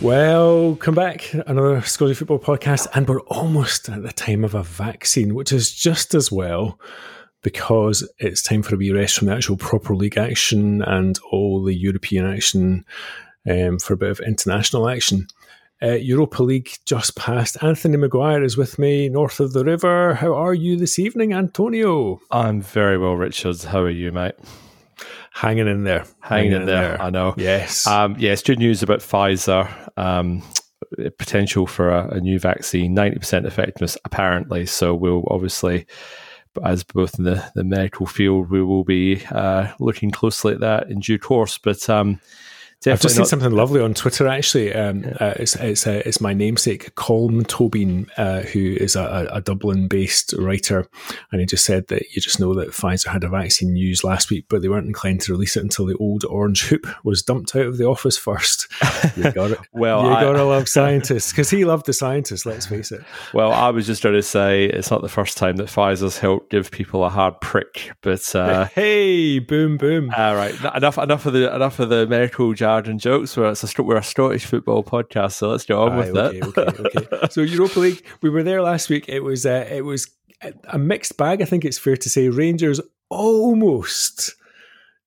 Welcome back. Another Scottish Football podcast, and we're almost at the time of a vaccine, which is just as well because it's time for a wee rest from the actual proper league action and all the European action um, for a bit of international action. Uh, Europa League just passed. Anthony Maguire is with me north of the river. How are you this evening, Antonio? I'm very well, Richard. How are you, mate? Hanging in there, hanging, hanging in, there. there. I know. Yes. Um, yes. Good news about Pfizer. Um, potential for a, a new vaccine, ninety percent effectiveness apparently. So we'll obviously, as both in the, the medical field, we will be uh, looking closely at that in due course. But um, Definitely I've just seen something lovely on Twitter. Actually, um, yeah. uh, it's it's, uh, it's my namesake Colm Tóibín, uh, who is a, a Dublin-based writer, and he just said that you just know that Pfizer had a vaccine news last week, but they weren't inclined to release it until the old orange hoop was dumped out of the office first. You got it. well, you gotta love scientists because he loved the scientists. Let's face it. Well, I was just trying to say it's not the first time that Pfizer's helped give people a hard prick, but uh, hey, boom, boom. All right, enough enough of the enough of the medical jokes. Where it's a we're a Scottish football podcast, so let's get on with okay, that. Okay, okay. so Europa League, we were there last week. It was uh, it was a mixed bag. I think it's fair to say Rangers almost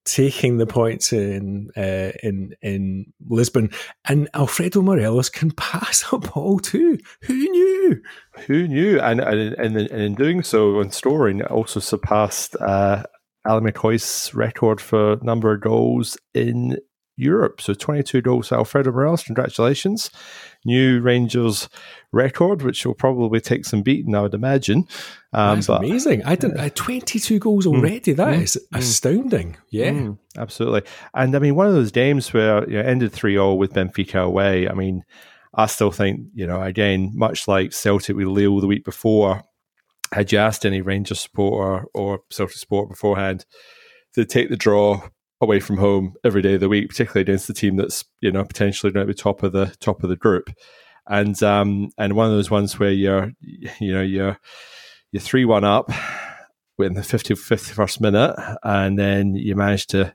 taking the points in uh, in in Lisbon, and Alfredo Morelos can pass a ball too. Who knew? Who knew? And and, and, in doing so, on scoring, also surpassed uh, Ally McCoist's record for number of goals in Europe. So 22 goals Alfredo Morelos. Congratulations. New Rangers record, which will probably take some beating, I would imagine. Um, That's but, amazing. I didn't, uh, 22 goals mm. already. Mm, that mm, is mm, astounding. Yeah. Mm, absolutely. And I mean, one of those games where you know, ended 3 0 with Benfica away. I mean, I still think, you know, again, much like Celtic with Lille the week before, had you asked any Rangers supporter or Celtic support beforehand to take the draw away from home every day of the week, particularly against the team that's you know potentially going to be top of the top of the group, and um, and one of those ones where you're you know you're you're three one up in the 50, 51st minute, and then you manage to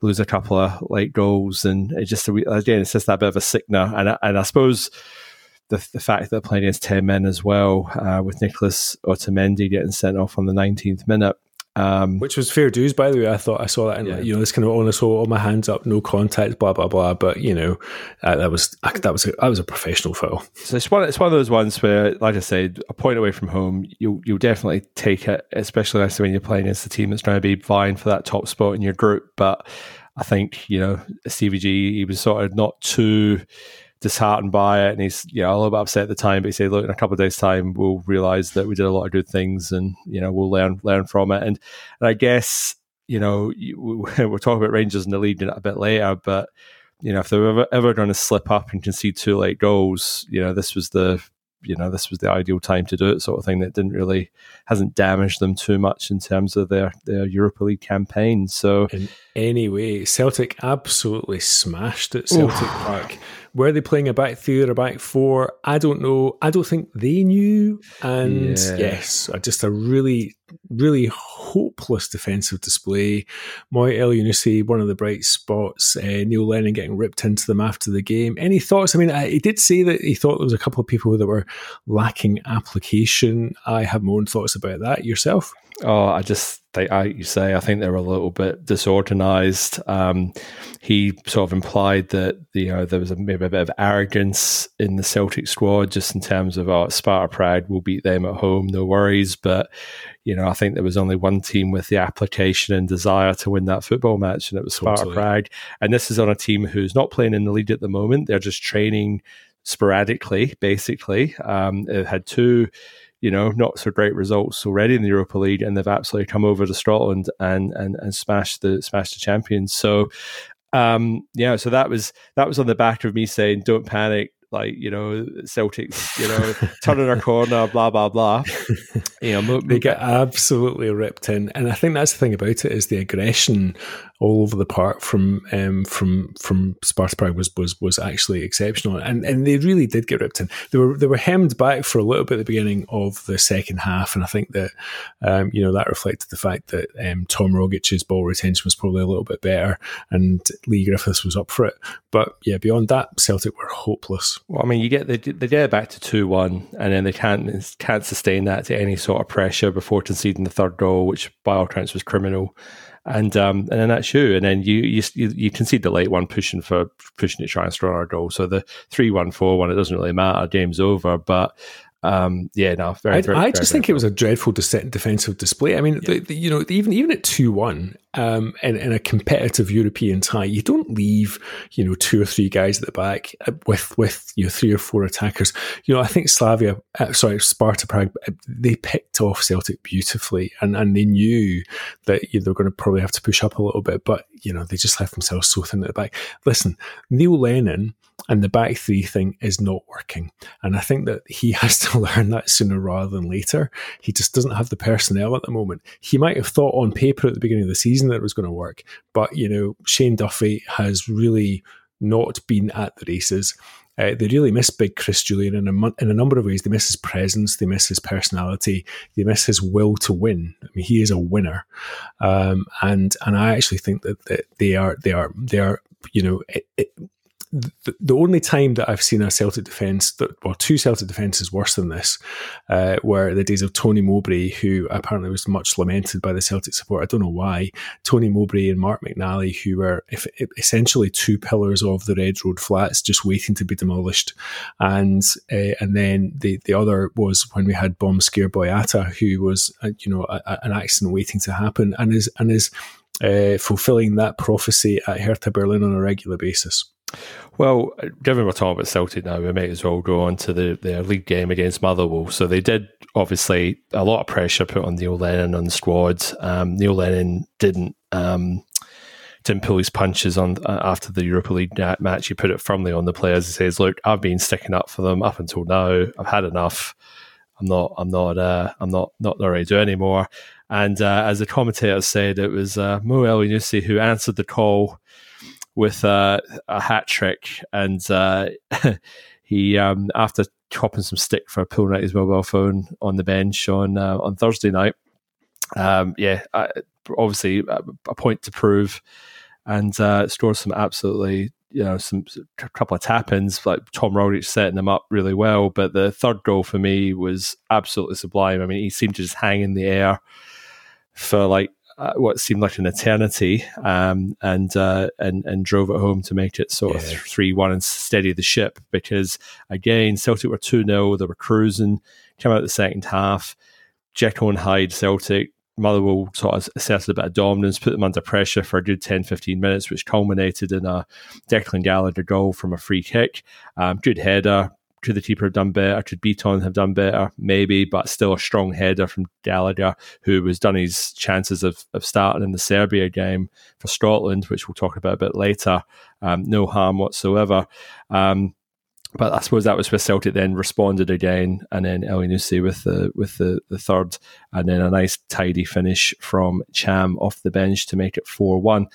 lose a couple of late goals, and it just again it's just that bit of a sickener, and and I suppose. The, the fact that playing against 10 men as well, uh, with Nicolás Otamendi getting sent off on the 19th minute, um, Which was fair dues, by the way. I thought I saw that, and yeah. you know, this kind of honest, hold all my hands up, no contact, blah blah blah. But you know, uh, that was that was a, that was a professional foul. So it's one it's one of those ones where, like I said, a point away from home, you you'll definitely take it, especially when you're playing against a team that's trying to be vying for that top spot in your group. But I think you know, Stevie G, he was sort of not too disheartened by it, and he's you know a little bit upset at the time. But he said, "Look, in a couple of days' time, we'll realize that we did a lot of good things, and you know we'll learn learn from it." And and I guess you know we'll talk about Rangers in the league a bit later, but you know if they're ever, ever going to slip up and concede two late goals, you know this was the you know this was the ideal time to do it sort of thing that didn't really hasn't damaged them too much in terms of their their Europa League campaign so in any way Celtic absolutely smashed at Celtic Oof. Park were they playing a back three or a back four? I don't know. I don't think they knew. And yeah. yes, just a really, really hopeless defensive display. Mo Elyounoussi, one of the bright spots. Uh, Neil Lennon getting ripped into them after the game. Any thoughts? I mean, I, he did say that he thought there was a couple of people that were lacking application. I have my own thoughts about that. Yourself? Oh, I just I you say, I think they were a little bit disorganized. Um, he sort of implied that you know there was a, maybe a bit of arrogance in the Celtic squad, just in terms of oh, Sparta Prague will beat them at home, no worries. But you know, I think there was only one team with the application and desire to win that football match, and it was Sparta totally. Prague. And this is on a team who's not playing in the league at the moment; they're just training sporadically, basically. Um, it had two you know, not so great results already in the Europa League, and they've absolutely come over to Scotland and and and smashed the smashed the champions. So, um, yeah, so that was that was on the back of me saying, "Don't panic." Like you know Celtics, you know turning a corner, blah blah blah. You know, they get absolutely ripped in, and I think that's the thing about it is the aggression all over the park from um, from from Sparta Prague was was was actually exceptional, and and they really did get ripped in. They were they were hemmed back for a little bit at the beginning of the second half, and I think that um, you know that reflected the fact that um, Tom Rogic's ball retention was probably a little bit better, and Leigh Griffiths was up for it. But yeah, beyond that, Celtic were hopeless. Well, I mean, you get they, they get back to two one, and then they can't can't sustain that to any sort of pressure before conceding the third goal, which by all accounts was criminal and um, and then that's you. And then you you you concede the late one, pushing for pushing to try and score a goal. So the three one four one, it doesn't really matter. Game's over. But um, yeah, no, very. I, very, I just very, think very it was a dreadful defensive display. I mean, yeah. the, the, you know, even even at two one, um, in, in a competitive European tie, you don't leave you know two or three guys at the back uh, with with you know three or four attackers. You know, I think Slavia, uh, sorry, Sparta Prague, uh, they picked off Celtic beautifully, and and they knew that you know, they were going to probably have to push up a little bit, but you know they just left themselves so thin at the back. Listen, Neil Lennon and the back three thing is not working. And I think that he has to learn that sooner rather than later. He just doesn't have the personnel at the moment. He might have thought on paper at the beginning of the season that it was going to work, but you know, Shane Duffy has really not been at the races. Uh, they really miss Big Chris Jullien in a, in a number of ways. They miss his presence, they miss his personality, they miss his will to win. I mean, he is a winner, um, and and I actually think that, that they are they are they are you know it, it, the, only time that I've seen a Celtic defence, that, well, two Celtic defences worse than this, uh, were the days of Tony Mowbray, who apparently was much lamented by the Celtic support. I don't know why. Tony Mowbray and Mark McNally, who were if, essentially two pillars of the Red Road flats, just waiting to be demolished. And uh, and then the, the other was when we had Bomb Scare Boyata, who was, uh, you know, a, a, an accident waiting to happen and is, and is uh, fulfilling that prophecy at Hertha Berlin on a regular basis. Well, given we're talking about Celtic now, we might as well go on to the, their league game against Motherwell. So they did obviously a lot of pressure put on Neil Lennon on the squad. Um, Neil Lennon didn't um, didn't pull his punches on uh, after the Europa League match. He put it firmly on the players. He says, "Look, I've been sticking up for them up until now. I've had enough. I'm not. I'm not. Uh, I'm not. Not ready to do anymore." And uh, as the commentator said, it was uh, Mo who answered the call with uh, a hat trick, and uh, he um, after chopping some stick for pulling out his mobile phone on the bench on uh, on Thursday night. Um, yeah, obviously a point to prove, and uh, scored some absolutely you know some a couple of tap ins like Tom Rogic setting them up really well. But the third goal for me was absolutely sublime. I mean, he seemed to just hang in the air for like uh, what seemed like an eternity, um, and uh, and and drove it home to make it sort of three one and steady the ship. Because again, Celtic were two 0 they were cruising. Came out the second half, Jekyll and Hyde Celtic. Motherwell sort of asserted a bit of dominance, put them under pressure for a good 10 15 minutes, which culminated in a Declan Gallagher goal from a free kick. Um, good header, could the keeper have done better? Could Bitton have done better? Maybe, but still a strong header from Gallagher, who was done his chances of, of starting in the Serbia game for Scotland, which we'll talk about a bit later. Um, no harm whatsoever. Um, but I suppose that was where Celtic then responded again, and then Elyounoussi with the with the, the third, and then a nice tidy finish from Cham off the bench to make it four one.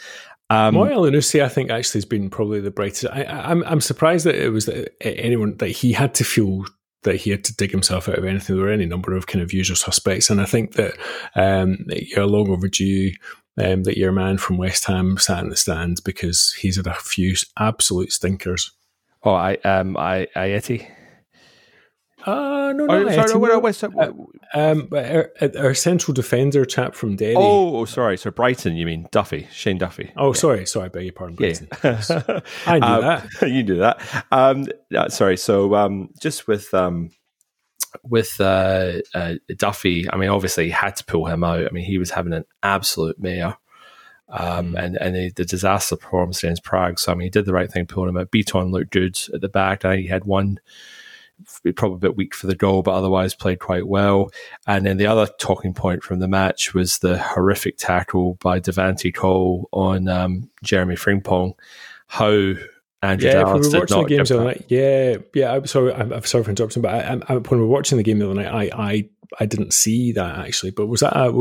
Um, Mo Elyounoussi, I think, actually has been probably the brightest. I, am I'm, I'm surprised that it was that anyone that he had to feel that he had to dig himself out of anything. There were any number of kind of usual suspects, and I think that um, you're long overdue. Um, that your man from West Ham sat in the stands because he's had a few absolute stinkers. Oh, I um, I Ajeti. Uh, no, no, oh, sorry, no, where, where, uh, um, our, our, central defender chap from Derry. Oh, oh, sorry. So Brighton, you mean Duffy, Shane Duffy? Oh, yeah. sorry, sorry. I beg your pardon, Brighton. Yeah. I knew um, that. you knew that. Um, sorry. So um, just with um, with uh, uh, Duffy, I mean, obviously, had to pull him out. I mean, he was having an absolute mare. Um, mm. and and the, the, disaster performance against Prague. So I mean, he did the right thing pulling him out. Bitton looked good at the back. I think he had one probably a bit weak for the goal, but otherwise played quite well. And then the other talking point from the match was the horrific tackle by Devante Cole on um, Jeremy Frimpong. How Andrew yeah, Dallas we were watching the games the other night. Yeah, yeah. I'm sorry, I'm, I'm sorry for interrupting, but I, I, when we were watching the game the other night, I, I, I didn't see that actually. But was that a,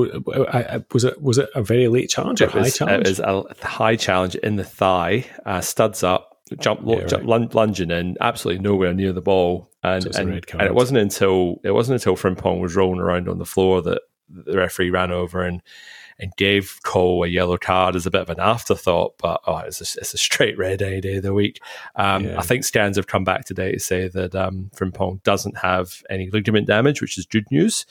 was it was it a very late challenge or it high was, challenge? It was a high challenge in the thigh, uh, studs up, jump, yeah, jump right. lunging in, absolutely nowhere near the ball, and so and, and, it wasn't until it wasn't until Frimpong was rolling around on the floor that the referee ran over and and gave Cole a yellow card as a bit of an afterthought, but oh, it's a, it's a straight red any day of the week. Um, yeah. I think scans have come back today to say that um, Frimpong doesn't have any ligament damage, which is good news.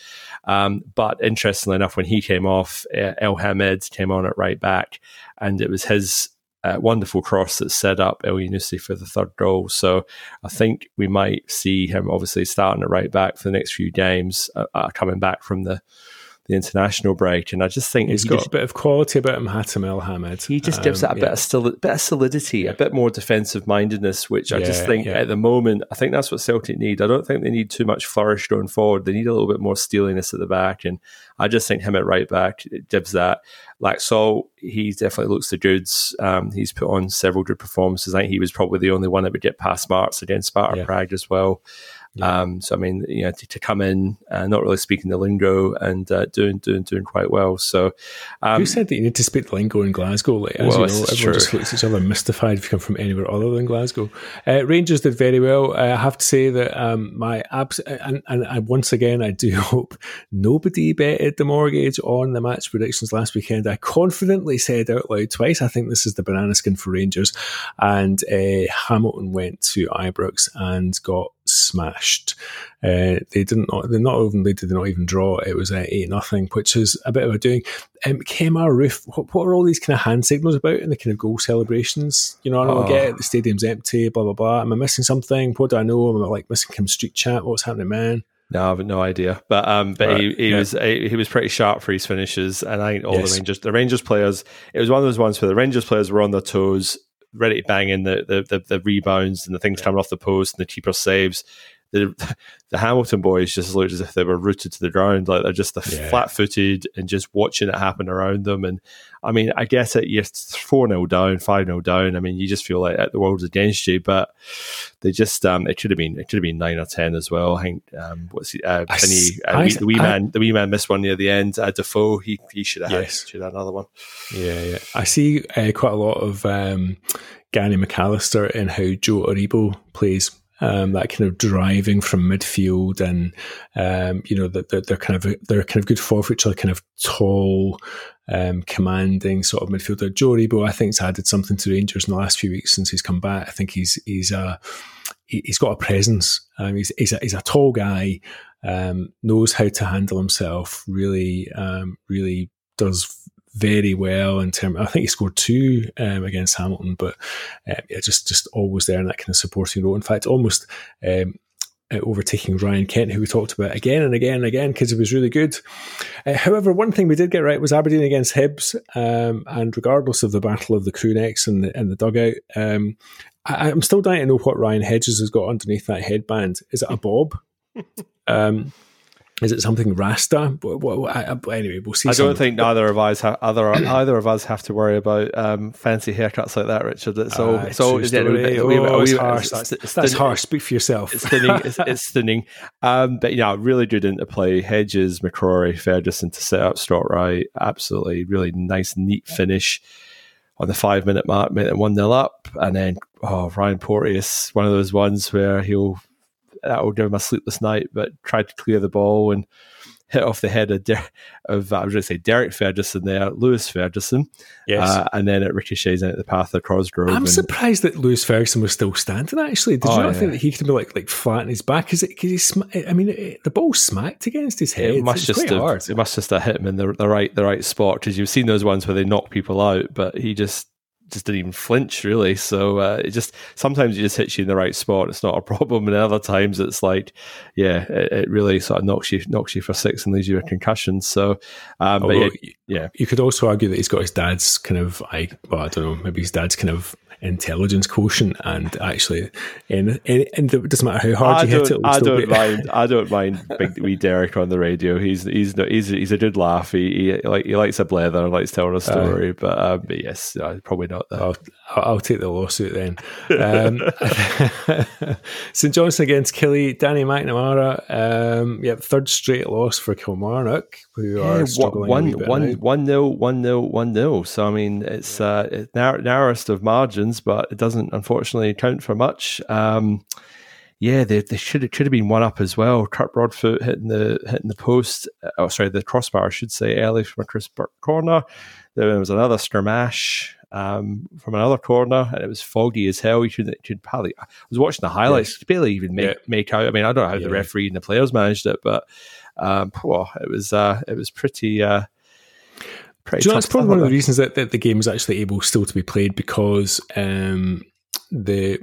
Um, but interestingly enough, when he came off, El Elhamed came on at right back, and it was his uh, wonderful cross that set up Elyounoussi for the third goal. So I think we might see him obviously starting at right back for the next few games, uh, uh, coming back from the the international break. And I just think he's got a bit of quality about him, Hatem Elhamed. He just gives um, that a yeah. bit of still, bit of solidity, a bit more defensive mindedness, which yeah, I just think yeah. at the moment, I think that's what Celtic need. I don't think they need too much flourish going forward. They need a little bit more steeliness at the back, and I just think him at right back gives that. Laxalt, he definitely looks the goods. Um, he's put on several good performances. I think he was probably the only one that would get past marks against Sparta Prague as well. Yeah. Um, so I mean, you know, to, to come in, uh, not really speaking the lingo and uh, doing doing doing quite well. So, um, who said that you need to speak the lingo in Glasgow? Like, as well, you know, everyone true. just looks at each other mystified if you come from anywhere other than Glasgow. Uh, Rangers did very well. Uh, I have to say that um, my abs and, and I, once again, I do hope nobody betted the mortgage on the match predictions last weekend. I confidently said out loud twice, I think this is the banana skin for Rangers, and uh, Hamilton went to Ibrox and got smashed. Uh, they didn't. They're not only did they not even draw. It was uh, eight nothing, which is a bit of a doing. Um, Kemar Roofe. What, what, are all these kind of hand signals about and the kind of goal celebrations? You know, I don't oh. get it. The stadium's empty. Blah blah blah. Am I missing something? What do I know? Am I like missing some street chat? What's happening, man? No, I've no idea. But um, but right. he, he yeah. was he was pretty sharp for his finishes, and I think all yes. the Rangers the Rangers players. It was one of those ones where the Rangers players were on their toes, ready to bang in the the, the, the rebounds and the things coming off the post and the keeper saves the the Hamilton boys just looked as if they were rooted to the ground, like they're just the yeah. flat footed and just watching it happen around them. And I mean, I guess it you're four 0 down, five 0 down. I mean, you just feel like the world's against you, but they just um, it could have been it could have been nine or ten as well. I think um, what's he, uh, Penny, uh, I, the wee I, man, the wee man missed one near the end. Uh, Defoe, he he should have yes. had, should have another one. Yeah, yeah. I see uh, quite a lot of. Um, Gary McAllister and how Joe Aribo plays um, that kind of driving from midfield, and um, you know that they're, they're, kind of they're kind of good for each other, kind of tall, um, commanding sort of midfielder. Joe Aribo, I think, has added something to Rangers in the last few weeks since he's come back. I think he's he's a he's got a presence. Um, he's he's a, he's a tall guy, um, knows how to handle himself. Really, um, really does very well in terms. I think he scored two um, against Hamilton, but uh, yeah, just just always there in that kind of supporting role. In fact, almost um, uh, overtaking Ryan Kent, who we talked about again and again and again because he was really good. Uh, however, one thing we did get right was Aberdeen against Hibs, um, and regardless of the battle of the crew necks and the, and the dugout, um, I, am still dying to know what Ryan Hedges has got underneath that headband. Is it a bob? um, is it something Rasta? Well, anyway, we'll see. I don't think neither of us have, either either of us have to worry about um, fancy haircuts like that, Richard. It's all uh, it's all it's, it, oh, it's harsh. It's, that's, that's harsh. Speak for yourself. It's thinning. it's, it's thinning. Um, but yeah, really good into play. Hedges, McCrorie, Ferguson to set up Stott right. Absolutely, really nice, neat finish on the five minute mark, made it one 0 up, and then oh Ryan Porteous, one of those ones where he'll that will give him a sleepless night, but tried to clear the ball and hit off the head of, Der- of I was going to say Derek Ferguson there, Lewis Ferguson. Yes. Uh, and then it ricochets into the path of Cosgrove. I'm and, surprised that Lewis Ferguson was still standing, actually. Did oh, you not yeah. think that he could be like like flat in his back? Is it because he sm- I mean, it, the ball smacked against his head. It must, just have, it must just have hit him in the, the right the right spot because you've seen those ones where they knock people out, but he just just didn't even flinch really. So uh, it just sometimes it just hits you in the right spot. It's not a problem, and other times it's like, yeah, it, it really sort of knocks you knocks you for six and leaves you a concussion. So, um, but yeah, yeah, you could also argue that he's got his dad's kind of, I well, I don't know, maybe his dad's kind of intelligence quotient, and actually, and, and, and it doesn't matter how hard I you hit it. I don't be- mind. I don't mind Big Wee Derek on the radio. He's he's he's he's a good laugh. He, he like he likes a blether, likes telling a story. Uh, but, um, but yes, probably not. That. I'll, I'll take the lawsuit then. Um, St Johnstone against Killie, Danny McNamara. Um, yeah, third straight loss for Kilmarnock, who yeah, are struggling one, one, one nil, one nil, one nil. So I mean, it's uh, it's narrowest of margins, but it doesn't unfortunately count for much. Um, yeah, they, they should have, should have been one up as well. Kirk Broadfoot hitting the hitting the post. Oh, sorry, the crossbar, I should say, early from a Chris Burke corner. There was another skirmash um, from another corner, and it was foggy as hell. You should, should probably. I was watching the highlights. Yes. barely even make, yeah. make out. I mean, I don't know how yeah. the referee and the players managed it, but um, well, it was uh, it was pretty. Uh, pretty Do you know, that's probably one of the reasons that, that the game is actually able still to be played because um, the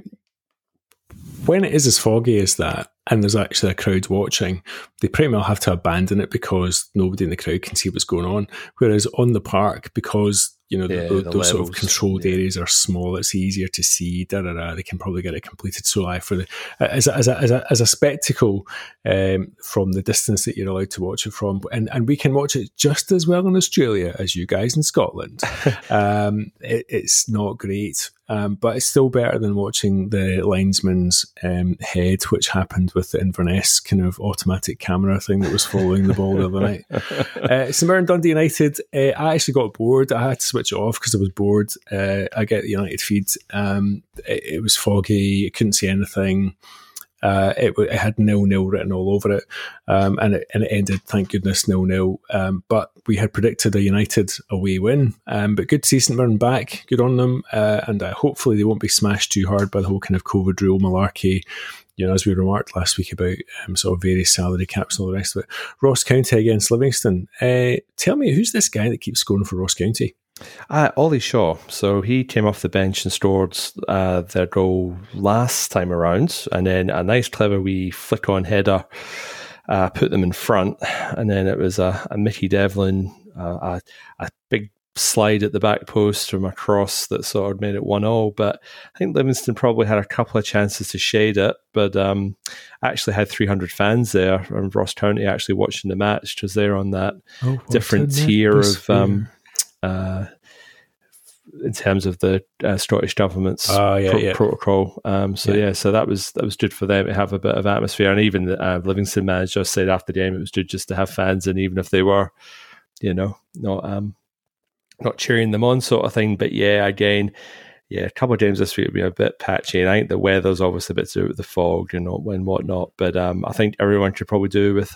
when it is as foggy as that, and there's actually a crowd watching, they pretty well have to abandon it because nobody in the crowd can see what's going on. Whereas on the park, because you know, yeah, the, those sort of controlled yeah. areas are small. It's easier to see. Da, da, da. They can probably get it completed so high for the as a, as a, as a, as a spectacle um, from the distance that you're allowed to watch it from, and and we can watch it just as well in Australia as you guys in Scotland. um, it, it's not great. Um, but it's still better than watching the linesman's um, head, which happened with the Inverness kind of automatic camera thing that was following the ball the other night. Uh, St Mirren Dundee United, uh, I actually got bored. I had to switch it off because I was bored. Uh, I get the United feed. Um, it, it, was foggy. I couldn't see anything. Uh, it, it, had nil nil written all over it, um, and it and it ended, thank goodness, nil nil. Um, but we had predicted a United away win. Um, but good to see St Mirren back. Good on them, uh, and uh, hopefully they won't be smashed too hard by the whole kind of COVID rule malarkey. You know, as we remarked last week about um, sort of various salary caps and all the rest of it. Ross County against Livingston. Uh, tell me, who's this guy that keeps scoring for Ross County? Uh, Ollie Shaw. So he came off the bench and scored uh, their goal last time around, and then a nice, clever wee flick on header uh, put them in front. And then it was a, a Nicky Devlin, uh, a, a, big slide at the back post from a cross that sort of made it 1 0. But I think Livingston probably had a couple of chances to shade it, but um, actually had 300 fans there, and Ross County actually watching the match because they're on that oh, different tier of. Um, uh, in terms of the uh, Scottish government's oh, yeah, pro- yeah. protocol. Um, so yeah. yeah. so that was that was good for them to have a bit of atmosphere, and even the uh, Livingston manager said after the game it was good just to have fans, and even if they were, you know, not um, not cheering them on, sort of thing. But yeah, again, yeah, a couple of games this week have been a bit patchy, and I think the weather's obviously a bit to do with the fog and, you know, and whatnot. But um, I think everyone could probably do with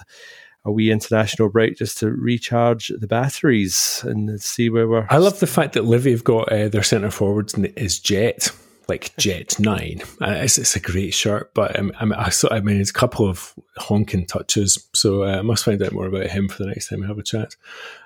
a wee international break just to recharge the batteries and see where we're. I love the fact that Livy have got uh, their centre forwards is Jet, like Jet Nine. Uh, it's, it's a great shirt, but um, I, mean, I, I mean, it's a couple of honking touches, so uh, I must find out more about him for the next time we have a chat.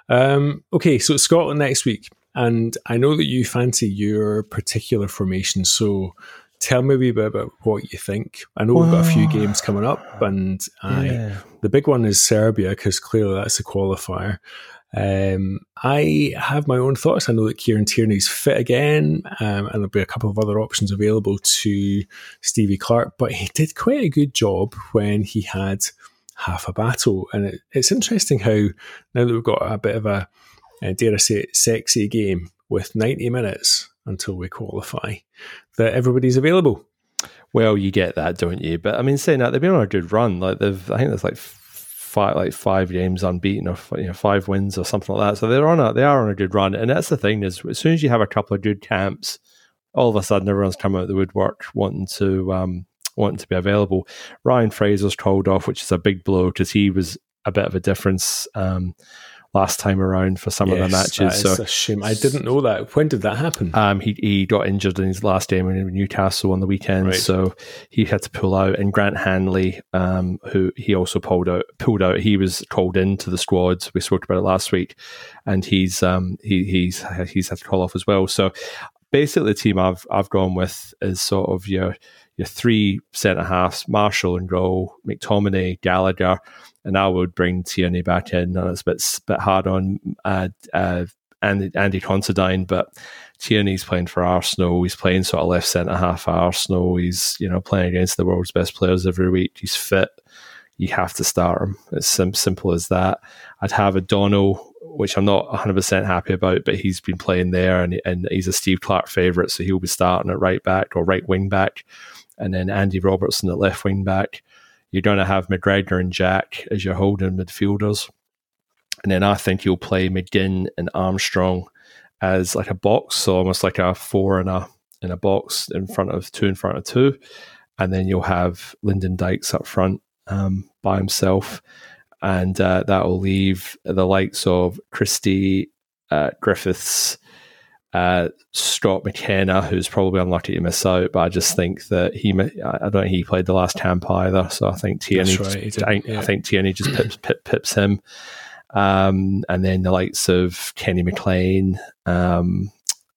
Um, okay, so Scotland next week, and I know that you fancy your particular formation, so tell me a wee bit about what you think. I know we've got a few games coming up, and I, the big one is Serbia because clearly that's a qualifier. Um, I have my own thoughts. I know that Kieran Tierney's fit again, um, and there'll be a couple of other options available to Stevie Clarke, but he did quite a good job when he had half a battle. And it, it's interesting how now that we've got a bit of a, uh, dare I say it, sexy game with 90 minutes until we qualify, that everybody's available. Well, you get that, don't you? But I mean, saying that they've been on a good run. Like they've, I think there's like five, like five games unbeaten, or you know, five wins or something like that. So they're on a, they are on a good run. And that's the thing is, as soon as you have a couple of good camps, all of a sudden everyone's coming out the woodwork wanting to um, wanting to be available. Ryan Fraser's called off, which is a big blow because he was a bit of a difference. Um, last time around for some yes, of the matches. so a shame. I didn't know that. When did that happen? Um, he he got injured in his last game in Newcastle on the weekend, right. so he had to pull out. And Grant Hanley, um, who he also pulled out, pulled out. He was called into the squad. We spoke about it last week, and he's um he he's he's had to call off as well. So basically, the team I've I've gone with is sort of your your three centre halves: Marshall and Rowe, McTominay, Gallagher and I would bring Tierney back in. And it's a bit, bit hard on uh, uh, Andy, Andy Considine, but Tierney's playing for Arsenal. He's playing sort of left centre half Arsenal. He's you know playing against the world's best players every week. He's fit. You have to start him. It's sim- simple as that. I'd have O'Donnell, which I'm not 100 percent happy about, but he's been playing there, and and he's a Steve Clarke favourite, so he'll be starting at right back or right wing back, and then Andy Robertson at left wing back. You're going to have McGregor and Jack as your holding midfielders. And then I think you'll play McGinn and Armstrong as like a box, so almost like a four in a in a box in front of two in front of two, and then you'll have Lyndon Dykes up front um, by himself, and uh, that will leave the likes of Christie, uh, Griffiths, uh, Scott McKenna, who's probably unlucky to miss out, but I just think that he, I don't think he played the last camp either, so I think Tierney, right, just, I, yeah. I, think Tierney just pips, pip, pips him. Um, and then the likes of Kenny McLean, um,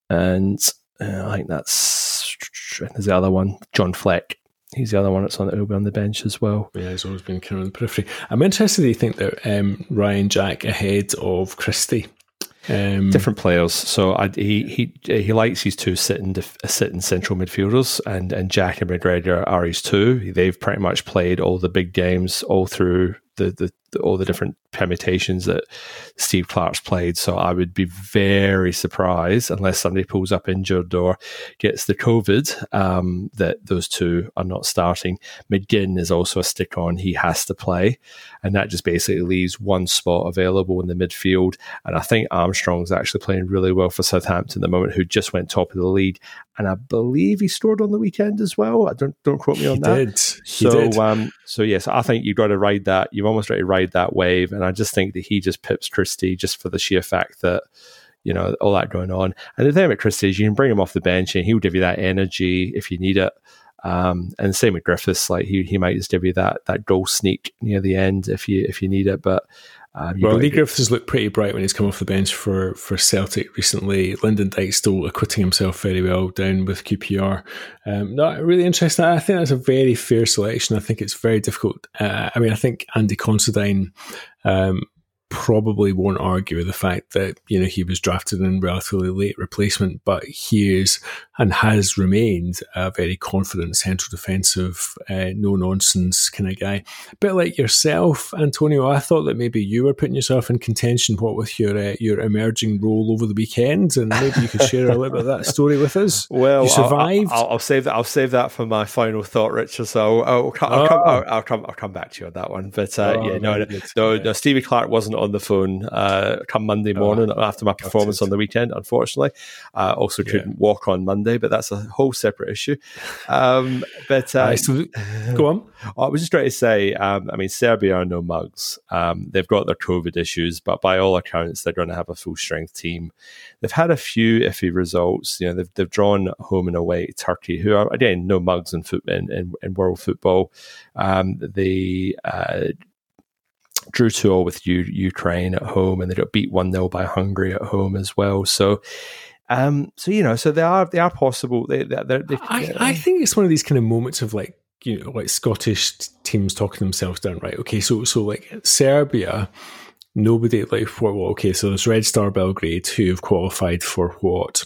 and uh, I think that's there's the other one, John Fleck. He's the other one that's on will be on the bench as well. Yeah, he's always been kind of on the periphery. I'm interested. Do you think that um, Ryan Jack ahead of Christie? Um, Different players. So I, he he he likes his two sitting sitting central midfielders, and and Jack and McGregor are his two. They've pretty much played all the big games all through the, the, all the different permutations that Steve Clarke's played. So I would be very surprised unless somebody pulls up injured or gets the COVID um, that those two are not starting. McGinn is also a stick on; he has to play, and that just basically leaves one spot available in the midfield. And I think Armstrong's actually playing really well for Southampton at the moment, who just went top of the league and I believe he scored on the weekend as well. I don't don't quote me on he that. Did. He so did. um so yes, I think you've got to ride that. You've almost got to ride that wave, and I just think that he just pips Christie just for the sheer fact that you know all that going on. And the thing about Christie is you can bring him off the bench and he'll give you that energy if you need it. Um, and same with Griffiths, like he he might just give you that that goal sneak near the end if you if you need it. But um, well, Leigh Griffiths has looked pretty bright when he's come off the bench for, for Celtic recently. Lyndon Dyke still acquitting himself very well down with QPR. Um, not really interesting. I think that's a very fair selection. I think it's very difficult. Uh, I mean, I think Andy Considine um, probably won't argue with the fact that you know he was drafted in relatively late replacement, but he is and has remained a very confident central defensive, uh, no nonsense kind of guy. A bit like yourself, Antonio. I thought that maybe you were putting yourself in contention. What with your uh, your emerging role over the weekend, and maybe you could share a little bit of that story with us. Well, you survived. I'll, I'll, I'll, save that. I'll save that for my final thought, Richard. So I'll, I'll, come, oh. I'll, come. I'll come back to you on that one. But uh, oh, yeah, no, no, no, no, Stevie Clarke wasn't on the phone uh, come Monday oh, morning oh, after my performance on the weekend. Unfortunately, uh, also couldn't walk on Monday, but that's a whole separate issue. Um, but uh, so, go on. I was just trying to say, um, I mean, Serbia are no mugs. Um, they've got their COVID issues, but by all accounts, they're going to have a full strength team. They've had a few iffy results. You know, they've, they've drawn home and away to Turkey, who are again no mugs in foot in, in, in world football. Um, they uh, drew 2 all with U- Ukraine at home and they got beat 1 0 by Hungary at home as well. So, um, so you know, so they are they are possible. They, they, they I, I think it's one of these kind of moments of like you know, like Scottish teams talking themselves down. Right? Okay, so so like Serbia, nobody like what? Well, okay, so there's Red Star Belgrade who have qualified for what?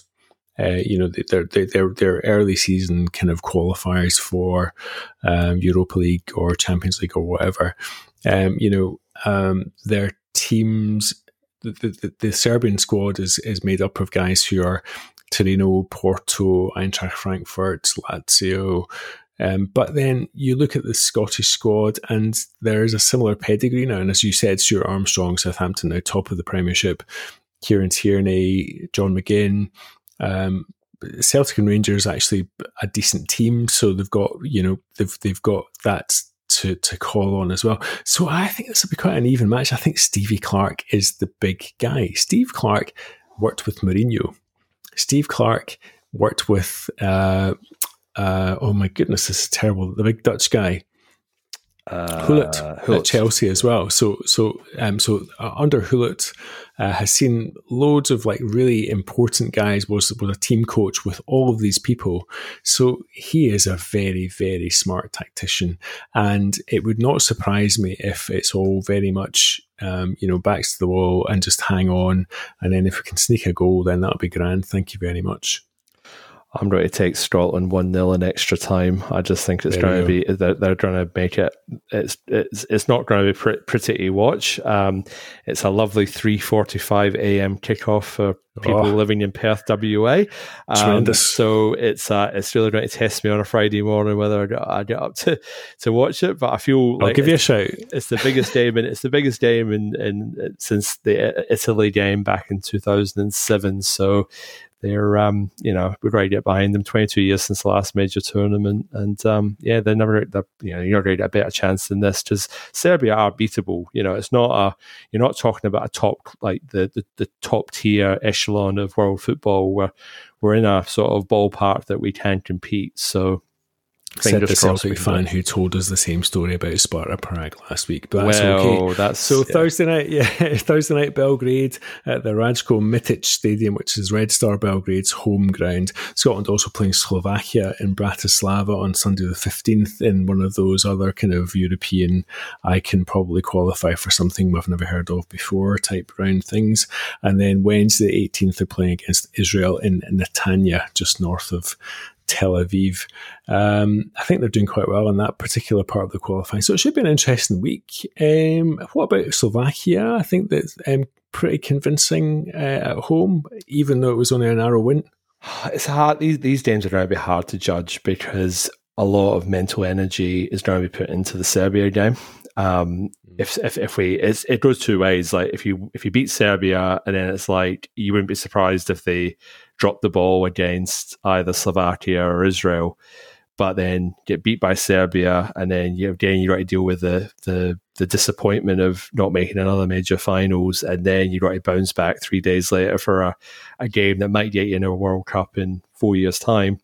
Uh, you know, their their their early season kind of qualifiers for um, Europa League or Champions League or whatever. Um, you know, um, their teams, the, the, the, Serbian squad is, is made up of guys who are Torino, Porto, Eintracht Frankfurt, Lazio. Um, but then you look at the Scottish squad, and there is a similar pedigree now. And as you said, Stuart Armstrong, Southampton now top of the Premiership, Kieran Tierney, John McGinn. Um, Celtic and Rangers actually a decent team, so they've got you know they've they've got that to to call on as well. So I think this will be quite an even match. I think Stevie Clarke is the big guy. Steve Clarke worked with Mourinho. Steve Clarke worked with uh, uh, oh my goodness, this is terrible. The big Dutch guy. Uh, Gullit, Gullit, at Chelsea as well. So so um, so uh, under Gullit uh, has seen loads of like really important guys. Was was a team coach with all of these people. So he is a very very smart tactician, and it would not surprise me if it's all very much um, you know backs to the wall and just hang on. And then if we can sneak a goal, then that'll be grand. Thank you very much. I'm going to take Scotland one 0 in extra time. I just think it's there going to be they're, they're, going to make it. It's it's it's not going to be pretty, pretty to watch. Um, it's a lovely three forty five a.m. kickoff for people oh, living in Perth, WA. Um, so it's uh, it's really going to test me on a Friday morning whether I get, I get up to, to watch it. But I feel like I'll give you a shout. It's the biggest game, and it's the biggest game in, in since the Italy game back in two thousand and seven. So they're um, you know we're ready to get behind them. Twenty two years since the last major tournament, and um, yeah, they're never they're, you know you're not going to get a better chance than this because Serbia are beatable. You know, it's not a you're not talking about a top like the the, the top tier echelon of world football. Where we're in a sort of ballpark that we can compete. So said the Celtic fan who told us the same story about Sparta Prague last week. But that's well, okay. That's, so yeah. Thursday night, yeah, Thursday night Belgrade at the Ratko Mladic Stadium, which is Red Star Belgrade's home ground. Scotland also playing Slovakia in Bratislava on Sunday the fifteenth in one of those other kind of European. I can probably qualify for something we've never heard of before type round things. And then Wednesday the eighteenth, they're playing against Israel in Netanya, just north of Tel Aviv. Um, I think they're doing quite well in that particular part of the qualifying. So it should be an interesting week. Um, what about Slovakia? I think that's um, pretty convincing uh, at home, even though it was only a narrow win. It's hard. These, these games are going to be hard to judge because a lot of mental energy is going to be put into the Serbia game. Um, if, if if we it goes two ways. Like if you if you beat Serbia, and then it's like you wouldn't be surprised if they drop the ball against either Slovakia or Israel, but then get beat by Serbia, and then you again you got to deal with the the the disappointment of not making another major finals, and then you got to bounce back three days later for a, a game that might get you in a World Cup in four years' time.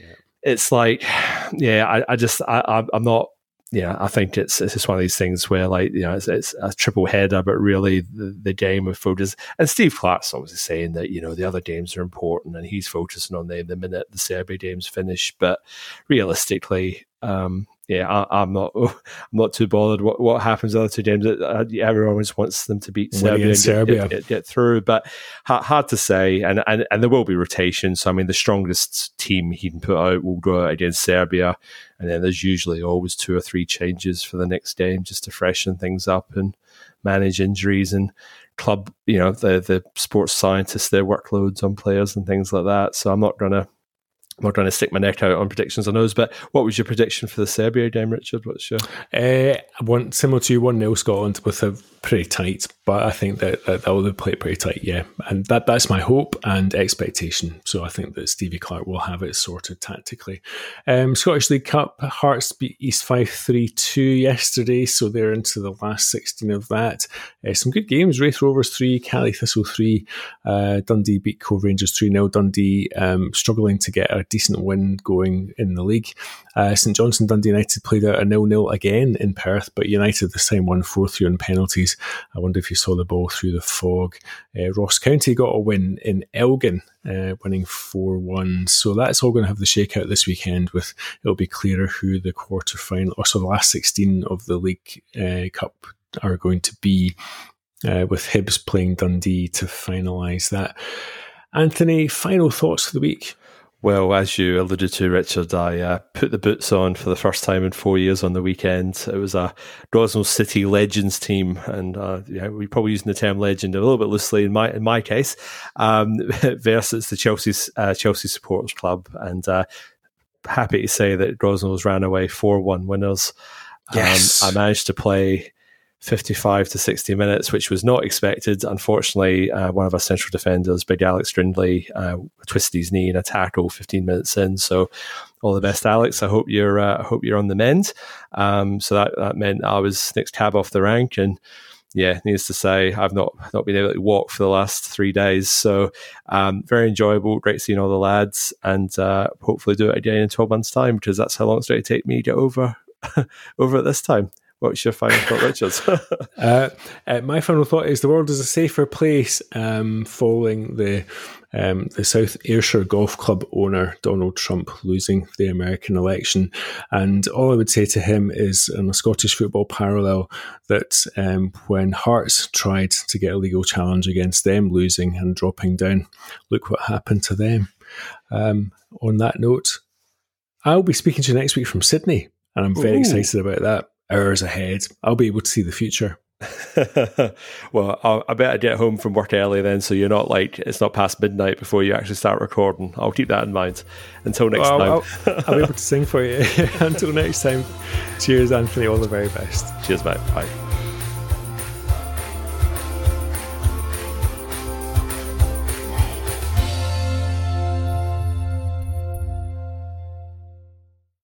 Yeah. It's like, yeah, I, I just I, I'm not yeah, I think it's it's just one of these things where like you know it's, it's a triple header, but really the, the game of focus. And Steve Clarke's obviously saying that you know the other games are important, and he's focusing on them the minute the Serbia games finish. But realistically, um, yeah, I, am not. I'm not too bothered what, what happens the other two games. Uh, everyone always wants them to beat Serbia and Serbia. Get, get, get, through, but hard to say. And, and and there will be rotation. So I mean, the strongest team he can put out will go out against Serbia, and then there's usually always two or three changes for the next game just to freshen things up and manage injuries and club. You know, the the sports scientists their workloads on players and things like that. So I'm not gonna I'm not trying to stick my neck out on predictions on those, but what was your prediction for the Serbia game, Richard? What's your uh, one similar to you, one nil Scotland with a pretty tight, but I think that, that they'll play pretty tight, yeah. And that that's my hope and expectation. So I think that Stevie Clarke will have it sorted tactically. Um, Scottish League Cup, Hearts beat East Fife 3 2 yesterday, so they're into the last 16 of that. Uh, some good games Raith Rovers 3, Caley Thistle 3, uh, Dundee beat Cove Rangers 3 0. Dundee um, struggling to get a decent win going in the league. Uh, St Johnstone Dundee United played out a nil nil again in Perth, but United this time won 4 3 on penalties. I wonder if you saw the ball through the fog. Uh, Ross County got a win in Elgin, uh, winning 4 1. So that's all going to have the shakeout this weekend, with it'll be clearer who the quarter final, or so the last 16 of the League uh, Cup are going to be. Uh, with Hibs playing Dundee to finalise that. Anthony, final thoughts for the week? Well, as you alluded to, Richard, I uh, put the boots on for the first time in four years on the weekend. It was a Gosnells City Legends team, and uh, yeah, we're probably using the term legend a little bit loosely in my in my case, um, versus the Chelsea uh, Chelsea Supporters Club, and uh, happy to say that Gosnells ran away four one winners. Yes, um, I managed to play 55 to 60 minutes, which was not expected. Unfortunately, uh, one of our central defenders, Big Alex Strindley, uh, twisted his knee in a tackle 15 minutes in. So, all the best, Alex. I hope you're uh, hope you're on the mend. Um, so that, that meant I was next cab off the rank, and yeah, needless to say, I've not not been able to walk for the last three days. So, um, very enjoyable. Great seeing all the lads, and uh, hopefully do it again in 12 months' time because that's how long it's going to take me to get over over at this time. What's your final thought, Richard? uh, uh, my final thought is the world is a safer place um, following the um, the South Ayrshire Golf Club owner Donald Trump losing the American election. And all I would say to him is, on a Scottish football parallel, that um, when Hearts tried to get a legal challenge against them losing and dropping down, look what happened to them. Um, on that note, I'll be speaking to you next week from Sydney, and I'm very Ooh. excited about that. Hours ahead, I'll be able to see the future. well, I'll, I better get home from work early then, so you're not like it's not past midnight before you actually start recording. I'll keep that in mind. Until next well, time, I'll, I'll be able to sing for you. Until next time, cheers, Anthony. All the very best. Cheers, mate. Bye.